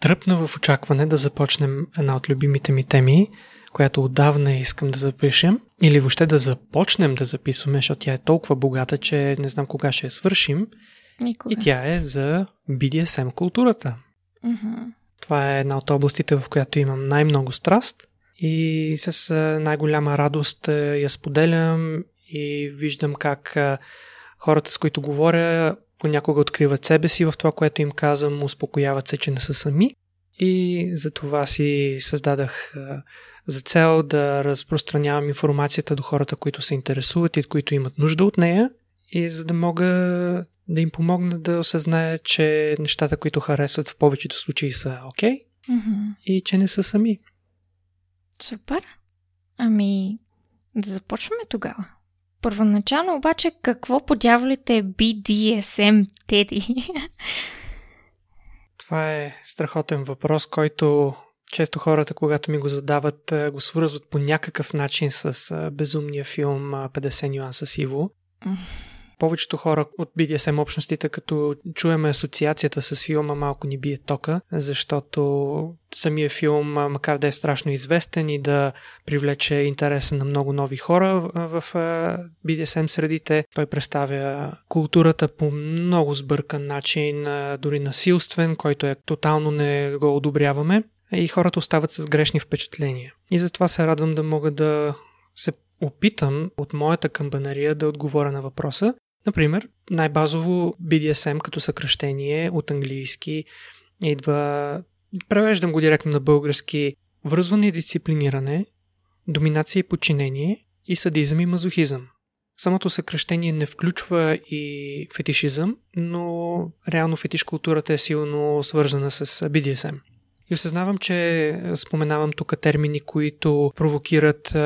Тръпна в очакване да започнем една от любимите ми теми, която отдавна искам да запишем, или въобще да започнем да записваме, защото тя е толкова богата, че не знам кога ще я свършим. Никога. И тя е за BDSM културата. Mm-hmm. Това е една от областите, в която имам най-много страст и с най-голяма радост я споделям и виждам как хората, с които говоря, понякога откриват себе си в това, което им казвам, успокояват се, че не са сами. И за това си създадах за цел да разпространявам информацията до хората, които се интересуват и които имат нужда от нея, и за да мога да им помогна да осъзнаят, че нещата, които харесват в повечето случаи са окей okay, Mm-hmm. и че не са сами. Супер. Ами, да започваме тогава. Първоначално обаче, какво по дяволите е BDSM, Теди? Това е страхотен въпрос, който често хората, когато ми го задават, го свързват по някакъв начин с безумния филм 50 нюанса сиво. Повечето хора от BDSM общностите, като чуеме асоциацията с филма, малко ни бие тока, защото самия филм, макар да е страшно известен и да привлече интереса на много нови хора в BDSM средите, той представя културата по много сбъркан начин, дори насилствен, който е тотално не го одобряваме и хората остават с грешни впечатления. И затова се радвам да мога да се опитам от моята камбанария да отговоря на въпроса. Например, най-базово BDSM като съкръщение от английски идва, превеждам го директно на български, връзване и дисциплиниране, доминация и подчинение и садизъм и мазохизъм. Самото съкръщение не включва и фетишизъм, но реално фетиш културата е силно свързана с BDSM. И осъзнавам, че споменавам тук термини, които провокират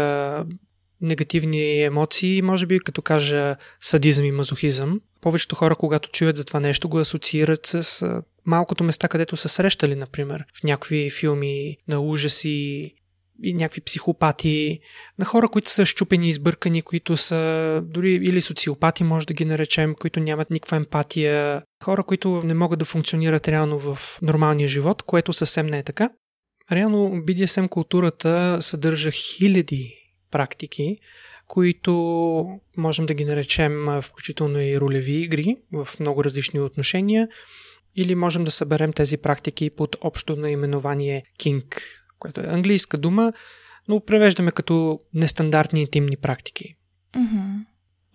негативни емоции, може би като кажа садизъм и мазохизъм. Повечето хора, когато чуят за това нещо, го асоциират с малкото места, където са срещали, например, в някакви филми на ужаси и някакви психопати, на хора, които са щупени избъркани, които са дори или социопати, може да ги наречем, които нямат никаква емпатия, хора, които не могат да функционират реално в нормалния живот, което съвсем не е така. Реално BDSM културата съдържа хиляди практики, които можем да ги наречем включително и ролеви игри в много различни отношения, или можем да съберем тези практики под общо наименование King, което е английска дума, но превеждаме като нестандартни интимни практики. Mm-hmm.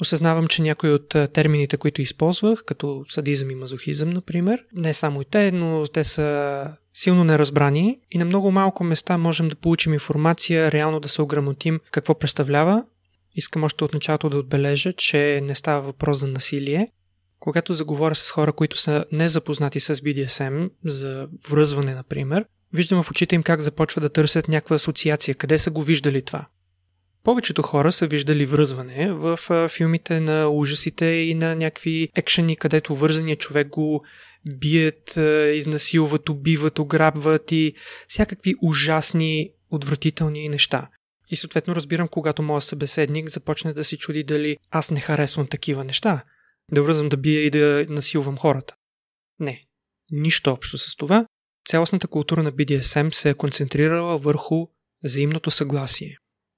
Осъзнавам, че някои от термините, които използвах, като садизъм и мазохизъм, например, не само и те, но те са силно неразбрани и на много малко места можем да получим информация, реално да се ограмотим какво представлява. Искам още от началото да отбележа, че не става въпрос за насилие. Когато заговоря с хора, които са незапознати с BDSM, за връзване, например, виждам в очите им как започва да търсят някаква асоциация, къде са го виждали това. Повечето хора са виждали връзване в филмите на ужасите и на някакви екшени, където вързания човек го бият, изнасилват, убиват, ограбват и всякакви ужасни, отвратителни неща. И съответно разбирам, когато моят събеседник започне да си чуди дали аз не харесвам такива неща. Да връзвам да бия и да насилвам хората. Не. Нищо общо с това. Цялостната култура на BDSM се е концентрирала върху взаимното съгласие.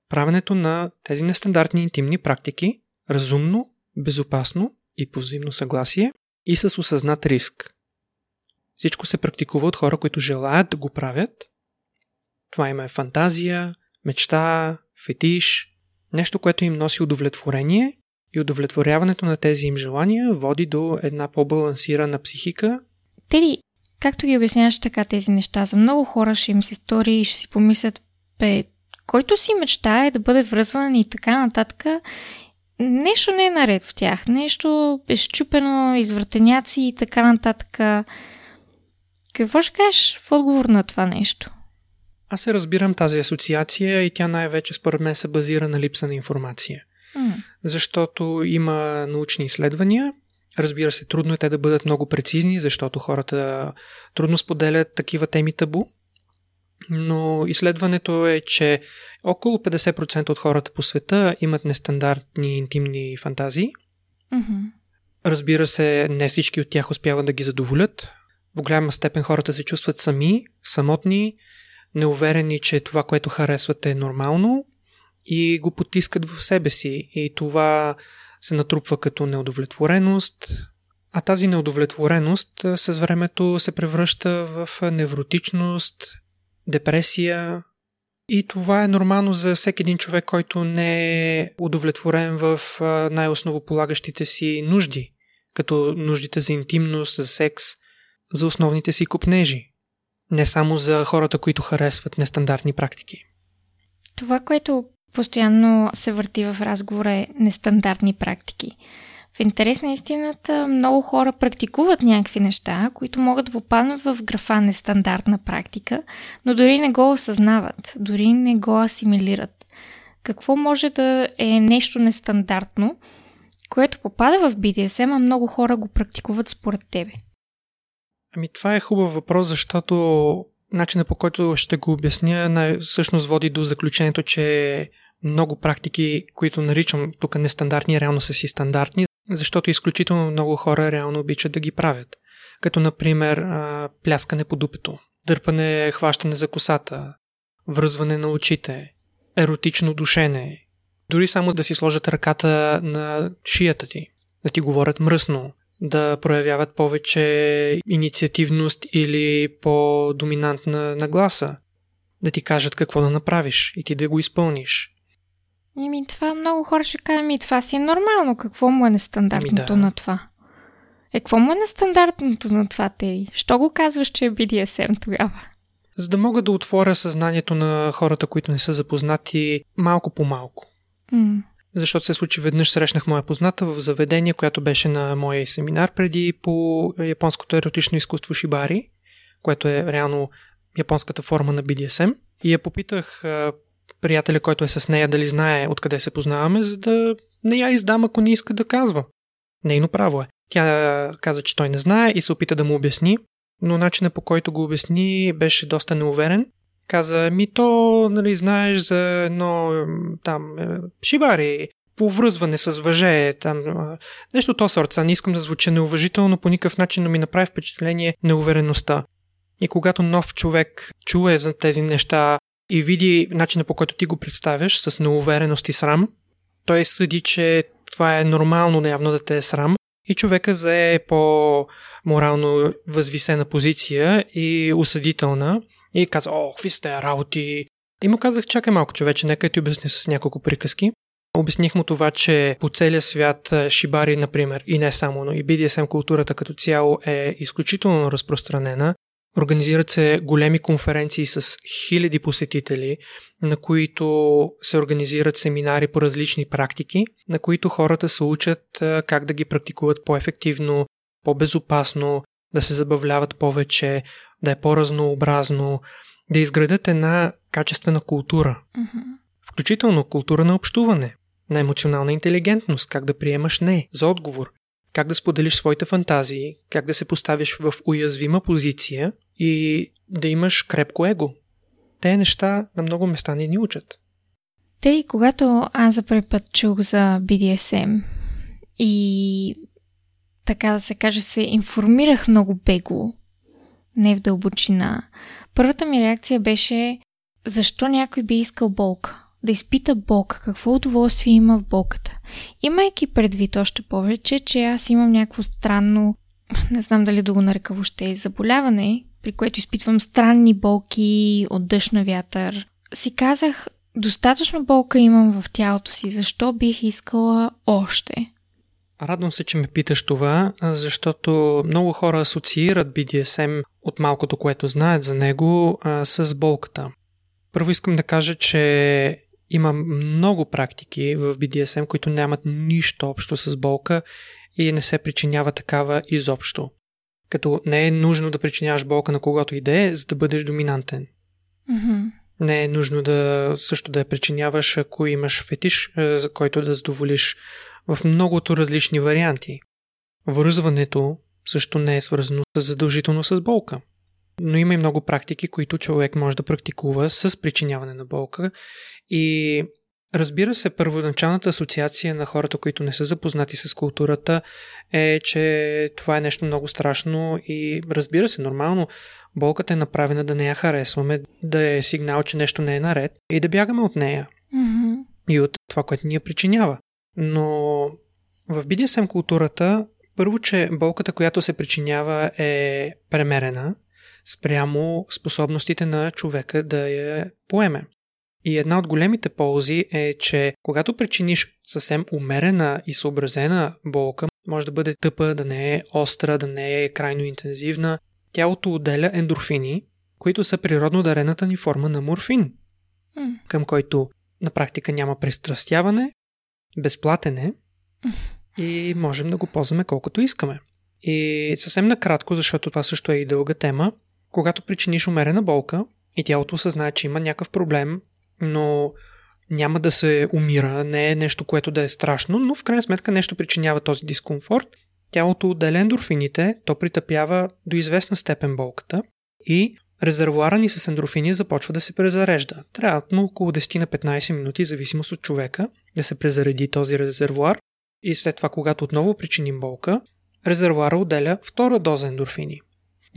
Правенето на тези нестандартни интимни практики разумно, безопасно и по взаимно съгласие и с осъзнат риск. Всичко се практикува от хора, които желаят да го правят. Това има е фантазия, мечта, фетиш, нещо, което им носи удовлетворение и удовлетворяването на тези им желания води до една по-балансирана психика. Теди, както ги обясняваш така тези неща, за много хора ще им се стори и ще си помислят, бе, който си мечтае да бъде връзван и така нататък, нещо не е наред в тях. Нещо е щупено, извратеняци и така нататък. Какво ще кажеш в отговор на това нещо? Аз се разбирам тази асоциация и тя най-вече според мен се базира на липса на информация. Mm. Защото има научни изследвания, Разбира се, трудно е те да бъдат много прецизни, защото хората трудно споделят такива теми табу. Но изследването е, че около 50% от хората по света имат нестандартни интимни фантазии. Mm-hmm. Разбира се, не всички от тях успяват да ги задоволят. В голяма степен хората се чувстват сами, самотни, неуверени, че това, което харесват е нормално и го потискат в себе си. И това се натрупва като неудовлетвореност, а тази неудовлетвореност с времето се превръща в невротичност, депресия. И това е нормално за всеки един човек, който не е удовлетворен в най-основополагащите си нужди, като нуждите за интимност, за секс, за основните си купнежи. Не само за хората, които харесват нестандартни практики. Това, което постоянно се върти в разговора е нестандартни практики. В интерес на истината, много хора практикуват някакви неща, които могат да попаднат в графа нестандартна практика, но дори не го осъзнават, дори не го асимилират. Какво може да е нещо нестандартно, което попада в BDSM, а много хора го практикуват според тебе? Ами това е хубав въпрос, защото начина по който ще го обясня всъщност води до заключението, че много практики, които наричам тук нестандартни, реално са си стандартни, защото изключително много хора реално обичат да ги правят. Като, например, пляскане по дупето, дърпане, хващане за косата, връзване на очите, еротично душене, дори само да си сложат ръката на шията ти, да ти говорят мръсно, да проявяват повече инициативност или по-доминантна нагласа, да ти кажат какво да направиш и ти да го изпълниш. Ими това много хора ще кажат, ми това си е нормално. Какво му е нестандартното да. на това? Е, какво му е нестандартното на това, Тей? Що го казваш, че е BDSM тогава? За да мога да отворя съзнанието на хората, които не са запознати малко по малко. Mm. Защото се случи веднъж срещнах моя позната в заведение, която беше на моя семинар преди по японското еротично изкуство Шибари, което е реално японската форма на BDSM. И я попитах приятеля, който е с нея, дали знае откъде се познаваме, за да не я издам, ако не иска да казва. Нейно право е. Тя каза, че той не знае и се опита да му обясни, но начинът по който го обясни беше доста неуверен. Каза, ми то, нали, знаеш за едно там е, шибари, повръзване с въже, там, нещо то сорта. Не искам да звуча неуважително по никакъв начин, но ми направи впечатление неувереността. И когато нов човек чуе за тези неща, и види начина по който ти го представяш с неувереност и срам, той съди, че това е нормално наявно да те е срам и човека зае по-морално възвисена позиция и осъдителна и каза, о, какви сте работи. И му казах, чакай малко човече, нека ти обясня с няколко приказки. Обясних му това, че по целия свят шибари, например, и не само, но и BDSM културата като цяло е изключително разпространена Организират се големи конференции с хиляди посетители, на които се организират семинари по различни практики, на които хората се учат как да ги практикуват по-ефективно, по-безопасно, да се забавляват повече, да е по-разнообразно, да изградат една качествена култура. Mm-hmm. Включително култура на общуване, на емоционална интелигентност, как да приемаш не за отговор, как да споделиш своите фантазии, как да се поставиш в уязвима позиция и да имаш крепко его. Те неща на много места не ни учат. Те когато аз за първи път чух за BDSM и така да се каже се информирах много бегло, не в дълбочина, първата ми реакция беше защо някой би искал болка? Да изпита болка, какво удоволствие има в болката. Имайки предвид още повече, че аз имам някакво странно, не знам дали да го нарека въобще заболяване, при което изпитвам странни болки от дъжд на вятър, си казах, достатъчно болка имам в тялото си, защо бих искала още? Радвам се, че ме питаш това, защото много хора асоциират BDSM от малкото, което знаят за него, с болката. Първо искам да кажа, че има много практики в BDSM, които нямат нищо общо с болка и не се причинява такава изобщо. Като не е нужно да причиняваш болка на когото и да е, за да бъдеш доминантен. Mm-hmm. Не е нужно да също да я причиняваш, ако имаш фетиш, е, за който да задоволиш в многото различни варианти. Връзването също не е свързано с задължително с болка. Но има и много практики, които човек може да практикува с причиняване на болка и Разбира се, първоначалната асоциация на хората, които не са запознати с културата, е, че това е нещо много страшно и разбира се, нормално, болката е направена да не я харесваме, да е сигнал, че нещо не е наред и да бягаме от нея. Mm-hmm. И от това, което ни я причинява. Но в BDSM културата, първо, че болката, която се причинява е премерена спрямо способностите на човека да я поеме. И една от големите ползи е, че когато причиниш съвсем умерена и съобразена болка, може да бъде тъпа, да не е остра, да не е крайно интензивна, тялото отделя ендорфини, които са природно дарената ни форма на морфин, mm. към който на практика няма пристрастяване, безплатен е и можем да го ползваме колкото искаме. И съвсем накратко, защото това също е и дълга тема, когато причиниш умерена болка и тялото осъзнае, че има някакъв проблем, но няма да се умира, не е нещо, което да е страшно, но в крайна сметка нещо причинява този дискомфорт. Тялото отделя ендорфините, то притъпява до известна степен болката и резервуара ни с ендорфини започва да се презарежда. Трябва но около 10 на 15 минути, зависимост от човека, да се презареди този резервуар и след това, когато отново причиним болка, резервуара отделя втора доза ендорфини.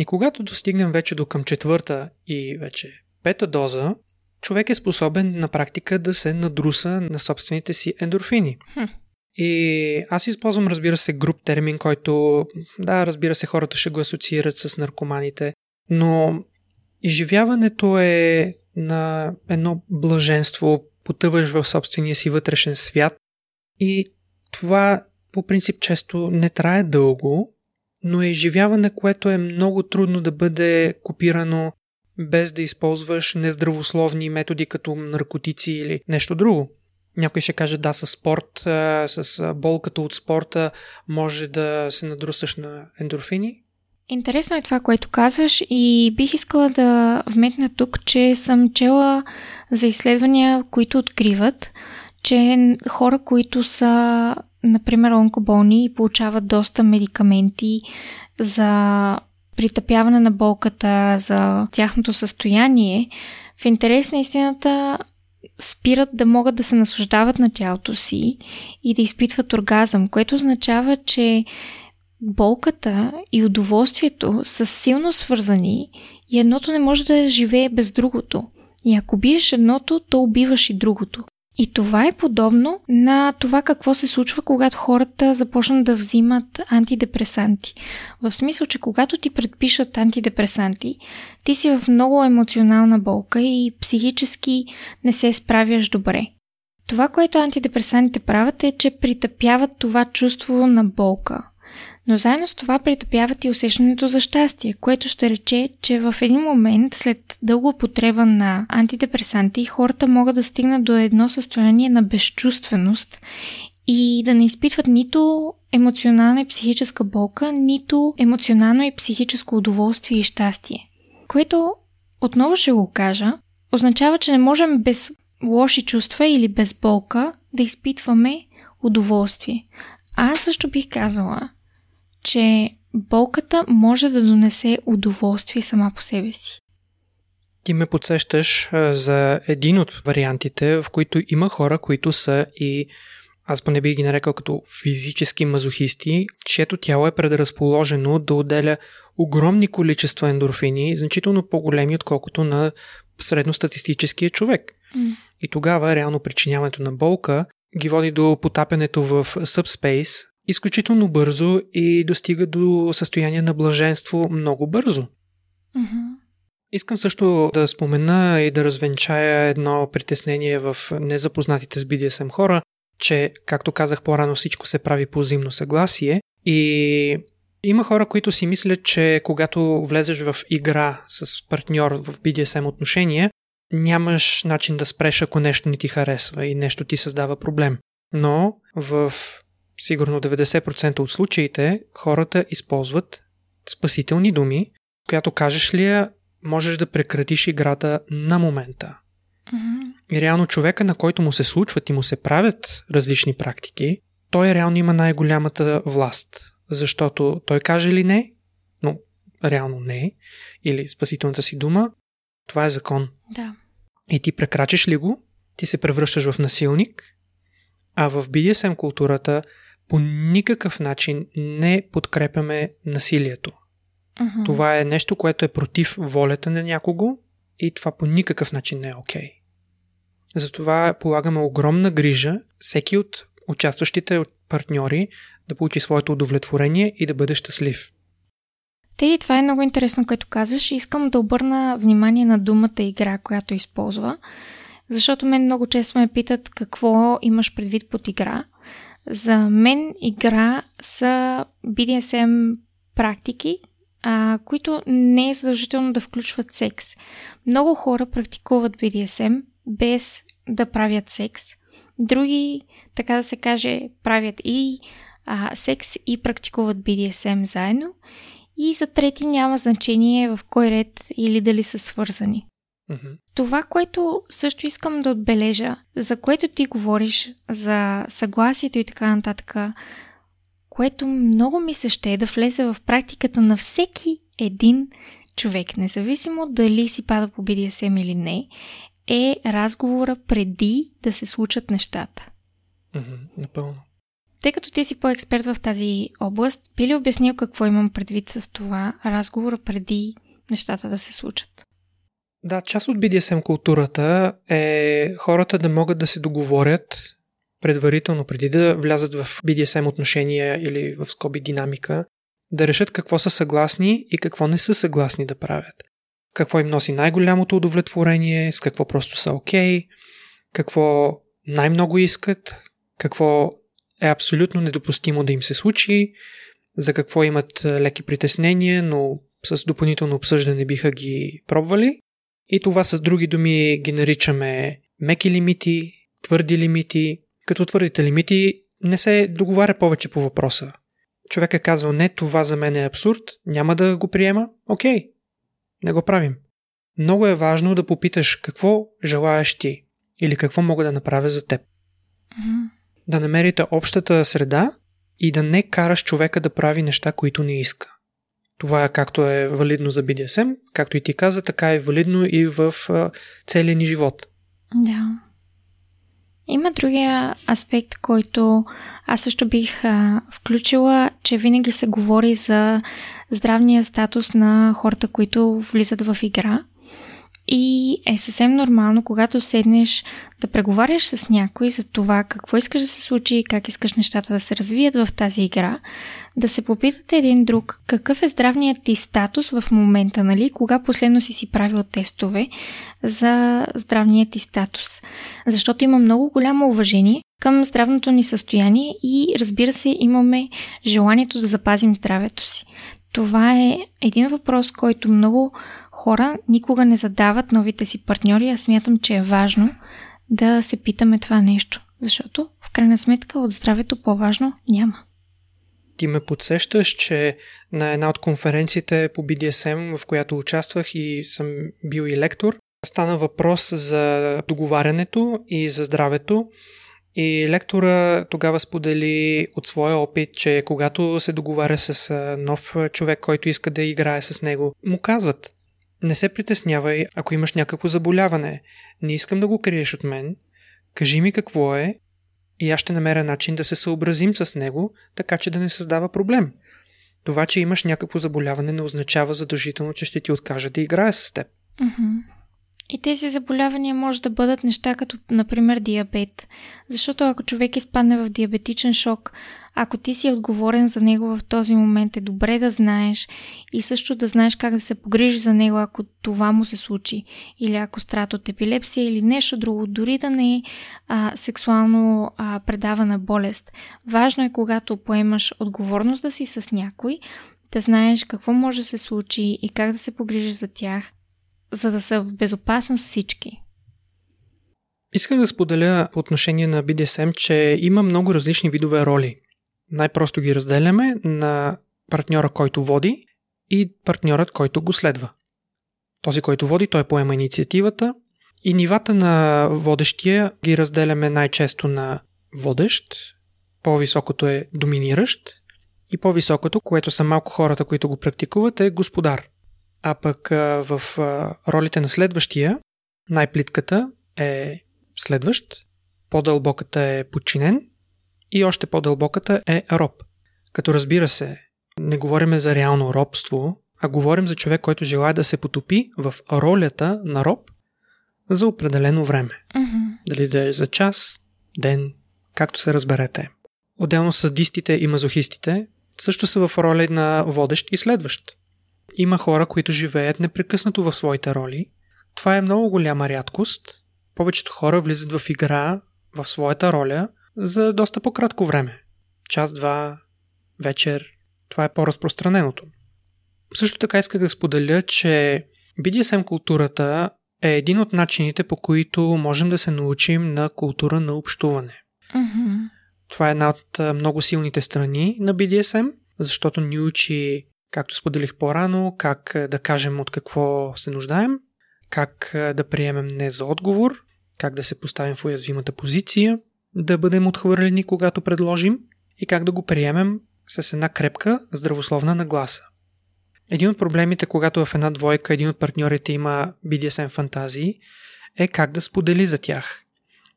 И когато достигнем вече до към четвърта и вече пета доза, човек е способен на практика да се надруса на собствените си ендорфини. Хм. И аз използвам, разбира се, груп термин, който, да, разбира се, хората ще го асоциират с наркоманите, но изживяването е на едно блаженство, потъваш в собствения си вътрешен свят и това по принцип често не трае дълго, но е изживяване, което е много трудно да бъде копирано без да използваш нездравословни методи като наркотици или нещо друго. Някой ще каже да, с спорт, с болката от спорта може да се надрусаш на ендорфини. Интересно е това, което казваш и бих искала да вметна тук, че съм чела за изследвания, които откриват, че хора, които са, например, онкоболни и получават доста медикаменти за притъпяване на болката, за тяхното състояние, в интерес на истината спират да могат да се наслаждават на тялото си и да изпитват оргазъм, което означава, че болката и удоволствието са силно свързани и едното не може да живее без другото. И ако биеш едното, то убиваш и другото. И това е подобно на това какво се случва, когато хората започнат да взимат антидепресанти. В смисъл, че когато ти предпишат антидепресанти, ти си в много емоционална болка и психически не се справяш добре. Това, което антидепресантите правят е, че притъпяват това чувство на болка. Но заедно с това притъпяват и усещането за щастие, което ще рече, че в един момент, след дълго употреба на антидепресанти, хората могат да стигнат до едно състояние на безчувственост и да не изпитват нито емоционална и психическа болка, нито емоционално и психическо удоволствие и щастие. Което, отново ще го кажа, означава, че не можем без лоши чувства или без болка да изпитваме удоволствие. Аз също бих казала, че болката може да донесе удоволствие сама по себе си. Ти ме подсещаш за един от вариантите, в които има хора, които са и аз поне бих ги нарекал като физически мазохисти, чието тяло е предразположено да отделя огромни количества ендорфини, значително по-големи, отколкото на средностатистическия човек. Mm. И тогава реално причиняването на болка ги води до потапянето в subspace, изключително бързо и достига до състояние на блаженство много бързо. Mm-hmm. Искам също да спомена и да развенчая едно притеснение в незапознатите с BDSM хора, че, както казах по-рано, всичко се прави по взаимно съгласие и има хора, които си мислят, че когато влезеш в игра с партньор в BDSM отношения, нямаш начин да спреш, ако нещо не ти харесва и нещо ти създава проблем. Но в сигурно 90% от случаите хората използват спасителни думи, която кажеш ли я, можеш да прекратиш играта на момента. Mm-hmm. И реално човека, на който му се случват и му се правят различни практики, той реално има най-голямата власт. Защото той каже ли не, но реално не, или спасителната си дума, това е закон. Да. И ти прекрачиш ли го, ти се превръщаш в насилник, а в BDSM културата по никакъв начин не подкрепяме насилието. Mm-hmm. Това е нещо, което е против волята на някого и това по никакъв начин не е окей. Okay. Затова полагаме огромна грижа всеки от участващите партньори да получи своето удовлетворение и да бъде щастлив. Теди, това е много интересно, което казваш. Искам да обърна внимание на думата игра, която използва, защото мен много често ме питат какво имаш предвид под игра. За мен игра са BDSM практики, а, които не е задължително да включват секс. Много хора практикуват BDSM без да правят секс. Други, така да се каже, правят и а, секс и практикуват BDSM заедно. И за трети няма значение в кой ред или дали са свързани. Mm-hmm. Това, което също искам да отбележа, за което ти говориш, за съгласието и така нататък, което много ми се ще е да влезе в практиката на всеки един човек, независимо дали си пада по BDSM или не, е разговора преди да се случат нещата. Mm-hmm, напълно. Тъй като ти си по-експерт в тази област, би ли обяснил какво имам предвид с това разговора преди нещата да се случат? Да, част от BDSM културата е хората да могат да се договорят предварително, преди да влязат в BDSM отношения или в скоби динамика, да решат какво са съгласни и какво не са съгласни да правят. Какво им носи най-голямото удовлетворение, с какво просто са окей, okay, какво най-много искат, какво е абсолютно недопустимо да им се случи, за какво имат леки притеснения, но с допълнително обсъждане биха ги пробвали. И това с други думи ги наричаме меки лимити, твърди лимити, като твърдите лимити не се договаря повече по въпроса. Човек е казал, не, това за мен е абсурд, няма да го приема, окей, не го правим. Много е важно да попиташ какво желаеш ти или какво мога да направя за теб. Mm-hmm. Да намерите общата среда и да не караш човека да прави неща, които не иска. Това е както е валидно за BDSM, както и ти каза, така е валидно и в целия ни живот. Да. Има другия аспект, който аз също бих а, включила, че винаги се говори за здравния статус на хората, които влизат в игра. И е съвсем нормално, когато седнеш да преговаряш с някой за това какво искаш да се случи, как искаш нещата да се развият в тази игра, да се попитате един друг какъв е здравният ти статус в момента, нали, кога последно си си правил тестове за здравният ти статус. Защото има много голямо уважение към здравното ни състояние и разбира се имаме желанието да запазим здравето си. Това е един въпрос, който много хора никога не задават новите си партньори. Аз смятам, че е важно да се питаме това нещо, защото в крайна сметка от здравето по-важно няма. Ти ме подсещаш, че на една от конференциите по BDSM, в която участвах и съм бил и лектор, стана въпрос за договарянето и за здравето и лектора тогава сподели от своя опит, че когато се договаря с нов човек, който иска да играе с него, му казват не се притеснявай, ако имаш някакво заболяване. Не искам да го криеш от мен. Кажи ми какво е и аз ще намеря начин да се съобразим с него, така че да не създава проблем. Това, че имаш някакво заболяване, не означава задължително, че ще ти откажа да играе с теб. Mm-hmm. И тези заболявания може да бъдат неща като, например, диабет. Защото ако човек изпадне в диабетичен шок, ако ти си отговорен за него в този момент, е добре да знаеш и също да знаеш как да се погрижиш за него, ако това му се случи. Или ако страда от епилепсия или нещо друго, дори да не е а, сексуално а, предавана болест. Важно е, когато поемаш отговорност да си с някой, да знаеш какво може да се случи и как да се погрижиш за тях, за да са в безопасност всички. Исках да споделя по отношение на BDSM, че има много различни видове роли. Най-просто ги разделяме на партньора, който води и партньорът, който го следва. Този, който води, той поема инициативата и нивата на водещия ги разделяме най-често на водещ, по-високото е доминиращ и по-високото, което са малко хората, които го практикуват, е господар. А пък в ролите на следващия, най-плитката е следващ, по-дълбоката е подчинен и още по-дълбоката е роб. Като разбира се, не говорим за реално робство, а говорим за човек, който желая да се потопи в ролята на роб за определено време. Mm-hmm. Дали да е за час, ден, както се разберете. Отделно садистите и мазохистите също са в роли на водещ и следващ. Има хора, които живеят непрекъснато в своите роли. Това е много голяма рядкост. Повечето хора влизат в игра в своята роля за доста по-кратко време. Час-два, вечер. Това е по-разпространеното. Също така исках да споделя, че BDSM културата е един от начините по които можем да се научим на култура на общуване. Mm-hmm. Това е една от много силните страни на BDSM, защото ни учи, както споделих по-рано, как да кажем от какво се нуждаем, как да приемем не за отговор, как да се поставим в уязвимата позиция, да бъдем отхвърлени, когато предложим и как да го приемем с една крепка, здравословна нагласа. Един от проблемите, когато в една двойка един от партньорите има BDSM фантазии, е как да сподели за тях.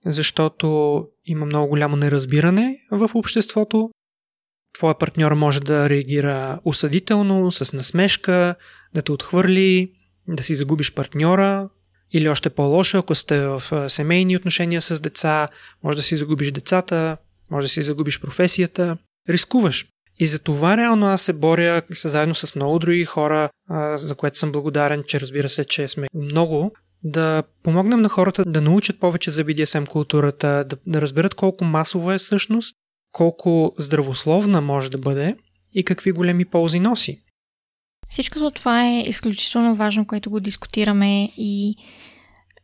Защото има много голямо неразбиране в обществото. Твоя партньор може да реагира осъдително, с насмешка, да те отхвърли, да си загубиш партньора, или още по-лошо, ако сте в семейни отношения с деца, може да си загубиш децата, може да си загубиш професията. Рискуваш. И за това реално аз се боря заедно с много други хора, за което съм благодарен, че разбира се, че сме много, да помогнем на хората да научат повече за BDSM културата, да, да разберат колко масово е всъщност, колко здравословна може да бъде и какви големи ползи носи. Всичко това е изключително важно, което го дискутираме и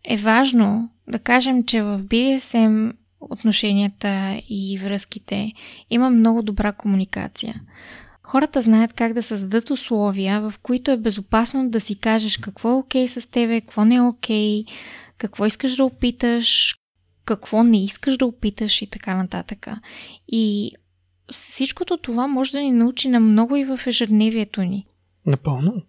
е важно да кажем, че в BDSM отношенията и връзките има много добра комуникация. Хората знаят как да създадат условия, в които е безопасно да си кажеш какво е окей okay с тебе, какво не е окей, okay, какво искаш да опиташ, какво не искаш да опиташ и така нататък. И всичкото това може да ни научи на много и в ежедневието ни. Напълно.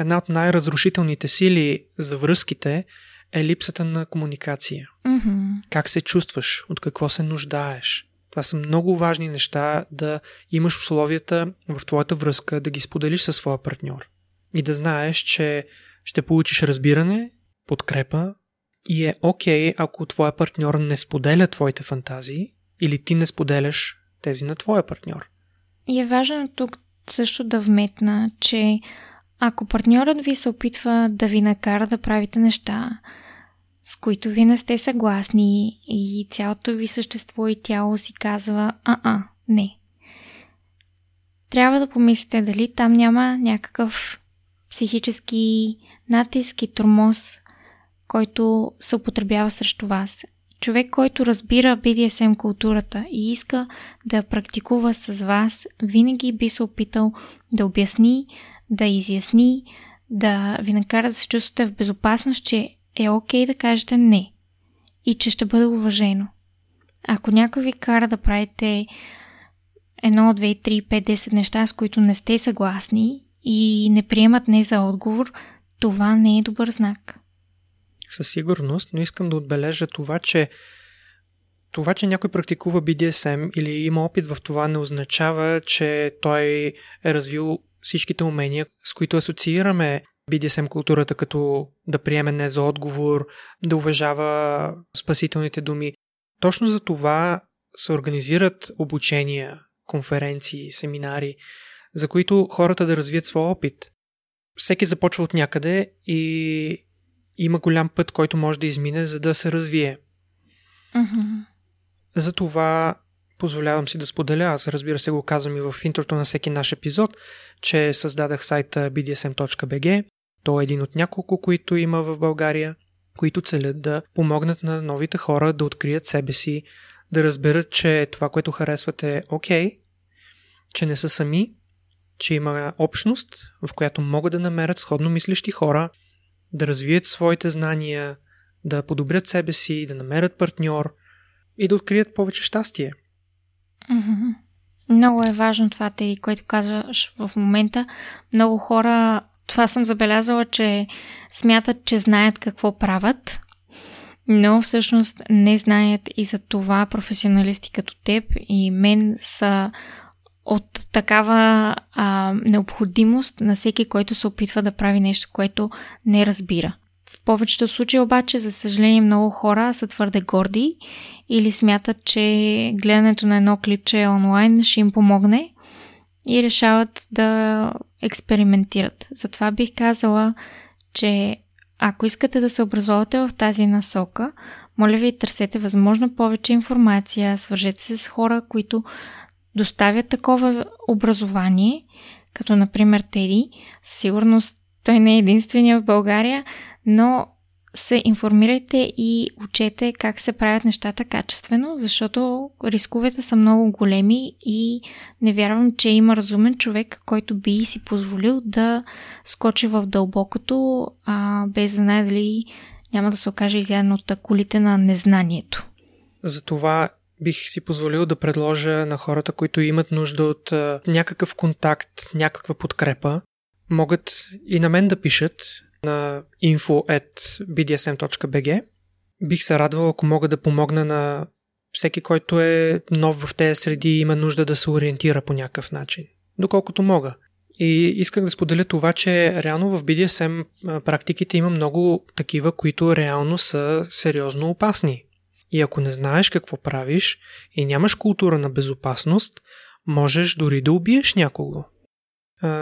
Една от най-разрушителните сили за връзките е липсата на комуникация. Mm-hmm. Как се чувстваш, от какво се нуждаеш. Това са много важни неща да имаш условията в твоята връзка да ги споделиш със своя партньор. И да знаеш, че ще получиш разбиране, подкрепа и е окей, okay, ако твоя партньор не споделя твоите фантазии или ти не споделяш тези на твоя партньор. И е важно тук също да вметна, че ако партньорът ви се опитва да ви накара да правите неща, с които ви не сте съгласни и цялото ви същество и тяло си казва а-а, не. Трябва да помислите дали там няма някакъв психически натиск и тормоз, който се употребява срещу вас. Човек, който разбира BDSM културата и иска да практикува с вас, винаги би се опитал да обясни, да изясни, да ви накара да се чувствате в безопасност, че е окей okay да кажете не и че ще бъде уважено. Ако някой ви кара да правите едно, две, три, пет, десет неща, с които не сте съгласни и не приемат не за отговор, това не е добър знак. Със сигурност, но искам да отбележа това, че това, че някой практикува BDSM или има опит в това, не означава, че той е развил всичките умения, с които асоциираме BDSM културата като да приеме не за отговор, да уважава спасителните думи. Точно за това се организират обучения, конференции, семинари, за които хората да развият своя опит. Всеки започва от някъде и има голям път, който може да измине, за да се развие. Mm-hmm. Затова позволявам си да споделя, аз разбира се го казвам и в интрото на всеки наш епизод, че създадах сайта bdsm.bg. Той е един от няколко, които има в България, които целят да помогнат на новите хора да открият себе си, да разберат, че това, което харесват е окей, okay, че не са сами че има общност, в която могат да намерят сходно мислещи хора, да развият своите знания, да подобрят себе си, да намерят партньор и да открият повече щастие. Много е важно това, Тери, което казваш в момента. Много хора, това съм забелязала, че смятат, че знаят какво правят, но всъщност не знаят и за това професионалисти като теб и мен са от такава а, необходимост на всеки, който се опитва да прави нещо, което не разбира. В повечето случаи обаче, за съжаление, много хора са твърде горди или смятат, че гледането на едно клипче онлайн ще им помогне и решават да експериментират. Затова бих казала, че ако искате да се образовате в тази насока, моля ви търсете възможно повече информация, свържете се с хора, които доставят такова образование, като например Теди. Сигурност той не е единствения в България, но се информирайте и учете как се правят нещата качествено, защото рисковете са много големи и не вярвам, че има разумен човек, който би си позволил да скочи в дълбокото, а, без да знае дали няма да се окаже изяден от колите на незнанието. Затова бих си позволил да предложа на хората, които имат нужда от а, някакъв контакт, някаква подкрепа, могат и на мен да пишат на info.bdsm.bg. Бих се радвал, ако мога да помогна на всеки, който е нов в тези среди и има нужда да се ориентира по някакъв начин. Доколкото мога. И исках да споделя това, че реално в BDSM практиките има много такива, които реално са сериозно опасни. И ако не знаеш какво правиш и нямаш култура на безопасност, можеш дори да убиеш някого.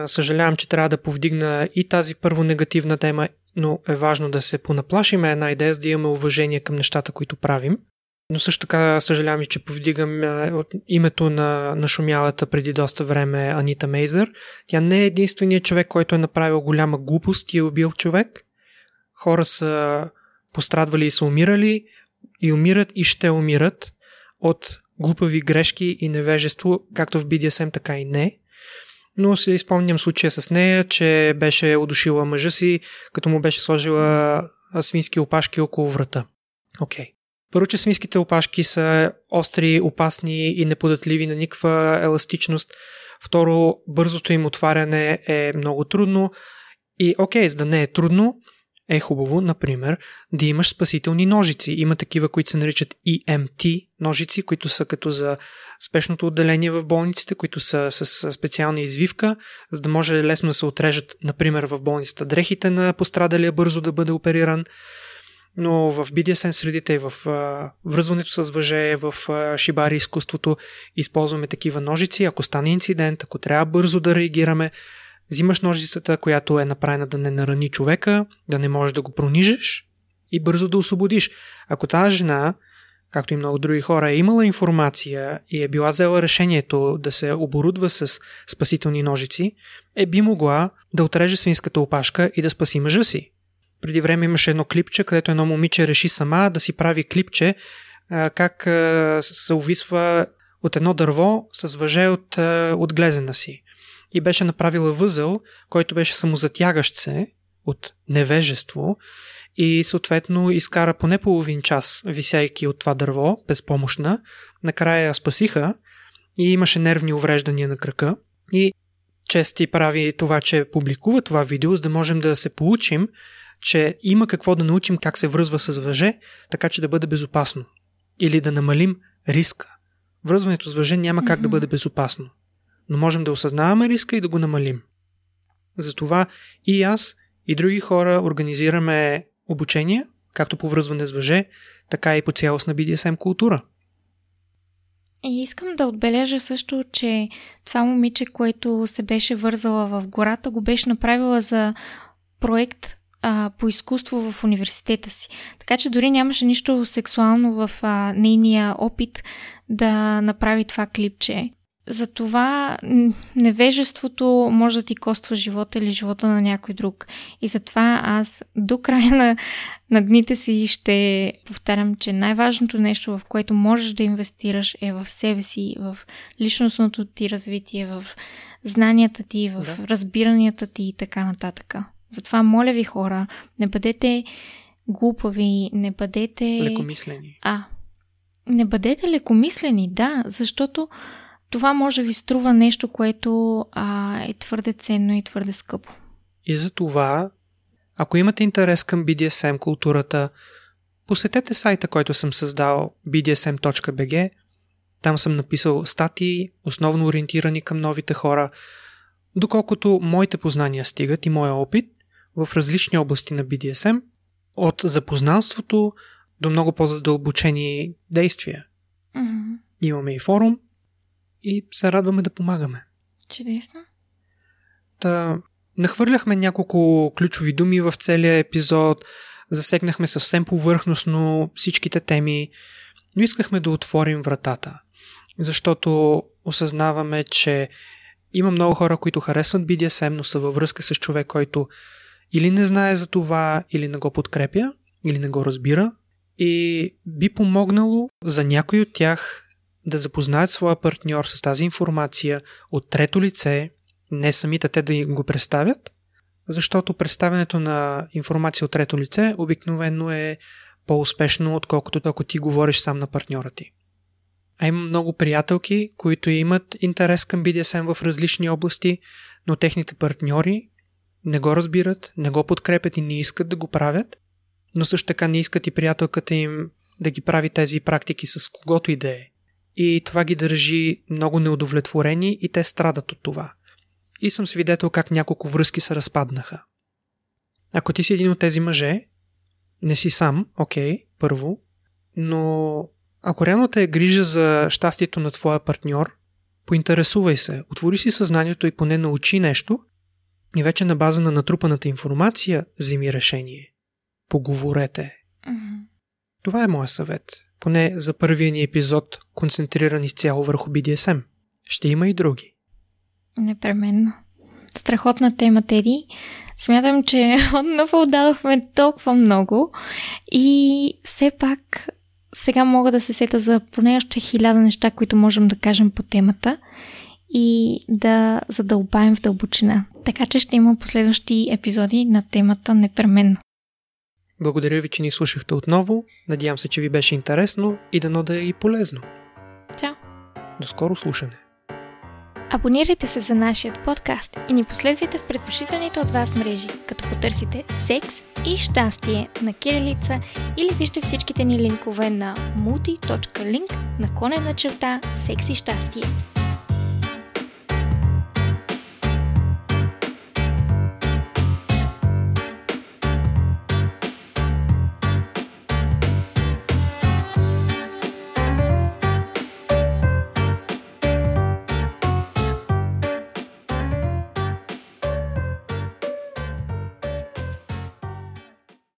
Съжалявам, че трябва да повдигна и тази първо негативна тема, но е важно да се понаплашиме една идея, за да имаме уважение към нещата, които правим. Но също така съжалявам, че повдигам от името на, на шумялата преди доста време Анита Мейзър. Тя не е единственият човек, който е направил голяма глупост и е убил човек. Хора са пострадвали и са умирали, и умират и ще умират от глупави грешки и невежество, както в BDSM, така и не но се изпомням случая с нея, че беше удушила мъжа си, като му беше сложила свински опашки около врата. Окей. Okay. Първо, че свинските опашки са остри, опасни и неподатливи на никаква еластичност. Второ, бързото им отваряне е много трудно. И окей, okay, за да не е трудно, е хубаво, например, да имаш спасителни ножици. Има такива, които се наричат EMT ножици, които са като за спешното отделение в болниците, които са с специална извивка, за да може лесно да се отрежат, например, в болницата дрехите на пострадалия бързо да бъде опериран. Но в BDSM средите в връзването с въже, в шибари изкуството използваме такива ножици. Ако стане инцидент, ако трябва бързо да реагираме, Взимаш ножицата, която е направена да не нарани човека, да не можеш да го пронижеш и бързо да освободиш. Ако тази жена, както и много други хора, е имала информация и е била взела решението да се оборудва с спасителни ножици, е би могла да отреже свинската опашка и да спаси мъжа си. Преди време имаше едно клипче, където едно момиче реши сама да си прави клипче как се увисва от едно дърво с въже от, от глезена си и беше направила възъл, който беше самозатягащ се от невежество и съответно изкара поне половин час, висяйки от това дърво, безпомощна. Накрая я спасиха и имаше нервни увреждания на кръка. И чести прави това, че публикува това видео, за да можем да се получим, че има какво да научим как се връзва с въже, така че да бъде безопасно. Или да намалим риска. Връзването с въже няма как да бъде безопасно но можем да осъзнаваме риска и да го намалим. Затова и аз, и други хора организираме обучение, както по връзване с въже, така и по цялостна BDSM култура. И искам да отбележа също, че това момиче, което се беше вързала в гората, го беше направила за проект а, по изкуство в университета си. Така че дори нямаше нищо сексуално в а, нейния опит да направи това клипче. Затова невежеството може да ти коства живота или живота на някой друг. И затова аз до края на, на дните си ще повтарям, че най-важното нещо, в което можеш да инвестираш е в себе си, в личностното ти развитие, в знанията ти, в да. разбиранията ти и така нататък. Затова моля ви хора, не бъдете глупави, не бъдете... Лекомислени. А, не бъдете лекомислени, да, защото това може да ви струва нещо, което а, е твърде ценно и твърде скъпо. И за това, ако имате интерес към BDSM културата, посетете сайта, който съм създал bdsm.bg. Там съм написал статии, основно ориентирани към новите хора, доколкото моите познания стигат и моя опит в различни области на BDSM, от запознанството до много по-задълбочени действия. Mm-hmm. Имаме и форум, и се радваме да помагаме. Чудесно. Та, нахвърляхме няколко ключови думи в целия епизод, засегнахме съвсем повърхностно всичките теми, но искахме да отворим вратата, защото осъзнаваме, че има много хора, които харесват BDSM, но са във връзка с човек, който или не знае за това, или не го подкрепя, или не го разбира. И би помогнало за някой от тях да запознаят своя партньор с тази информация от трето лице, не самите те да го представят, защото представянето на информация от трето лице обикновено е по-успешно, отколкото ако ти говориш сам на партньора ти. А има много приятелки, които имат интерес към BDSM в различни области, но техните партньори не го разбират, не го подкрепят и не искат да го правят, но също така не искат и приятелката им да ги прави тези практики с когото и да е и това ги държи много неудовлетворени и те страдат от това. И съм свидетел как няколко връзки се разпаднаха. Ако ти си един от тези мъже, не си сам, окей, okay, първо, но ако реално те е грижа за щастието на твоя партньор, поинтересувай се, отвори си съзнанието и поне научи нещо и вече на база на натрупаната информация вземи решение. Поговорете. Mm-hmm. Това е моят съвет поне за първия ни епизод, концентриран изцяло върху BDSM. Ще има и други. Непременно. Страхотна тема, Теди. Смятам, че отново отдадохме толкова много и все пак сега мога да се сета за поне още хиляда неща, които можем да кажем по темата и да задълбаем в дълбочина. Така че ще има последващи епизоди на темата непременно. Благодаря ви, че ни слушахте отново. Надявам се, че ви беше интересно и дано да е и полезно. Чао! До скоро слушане! Абонирайте се за нашия подкаст и ни последвайте в предпочитаните от вас мрежи, като потърсите секс и щастие на кирилица или вижте всичките ни линкове на multi.link на конена черта секс и щастие.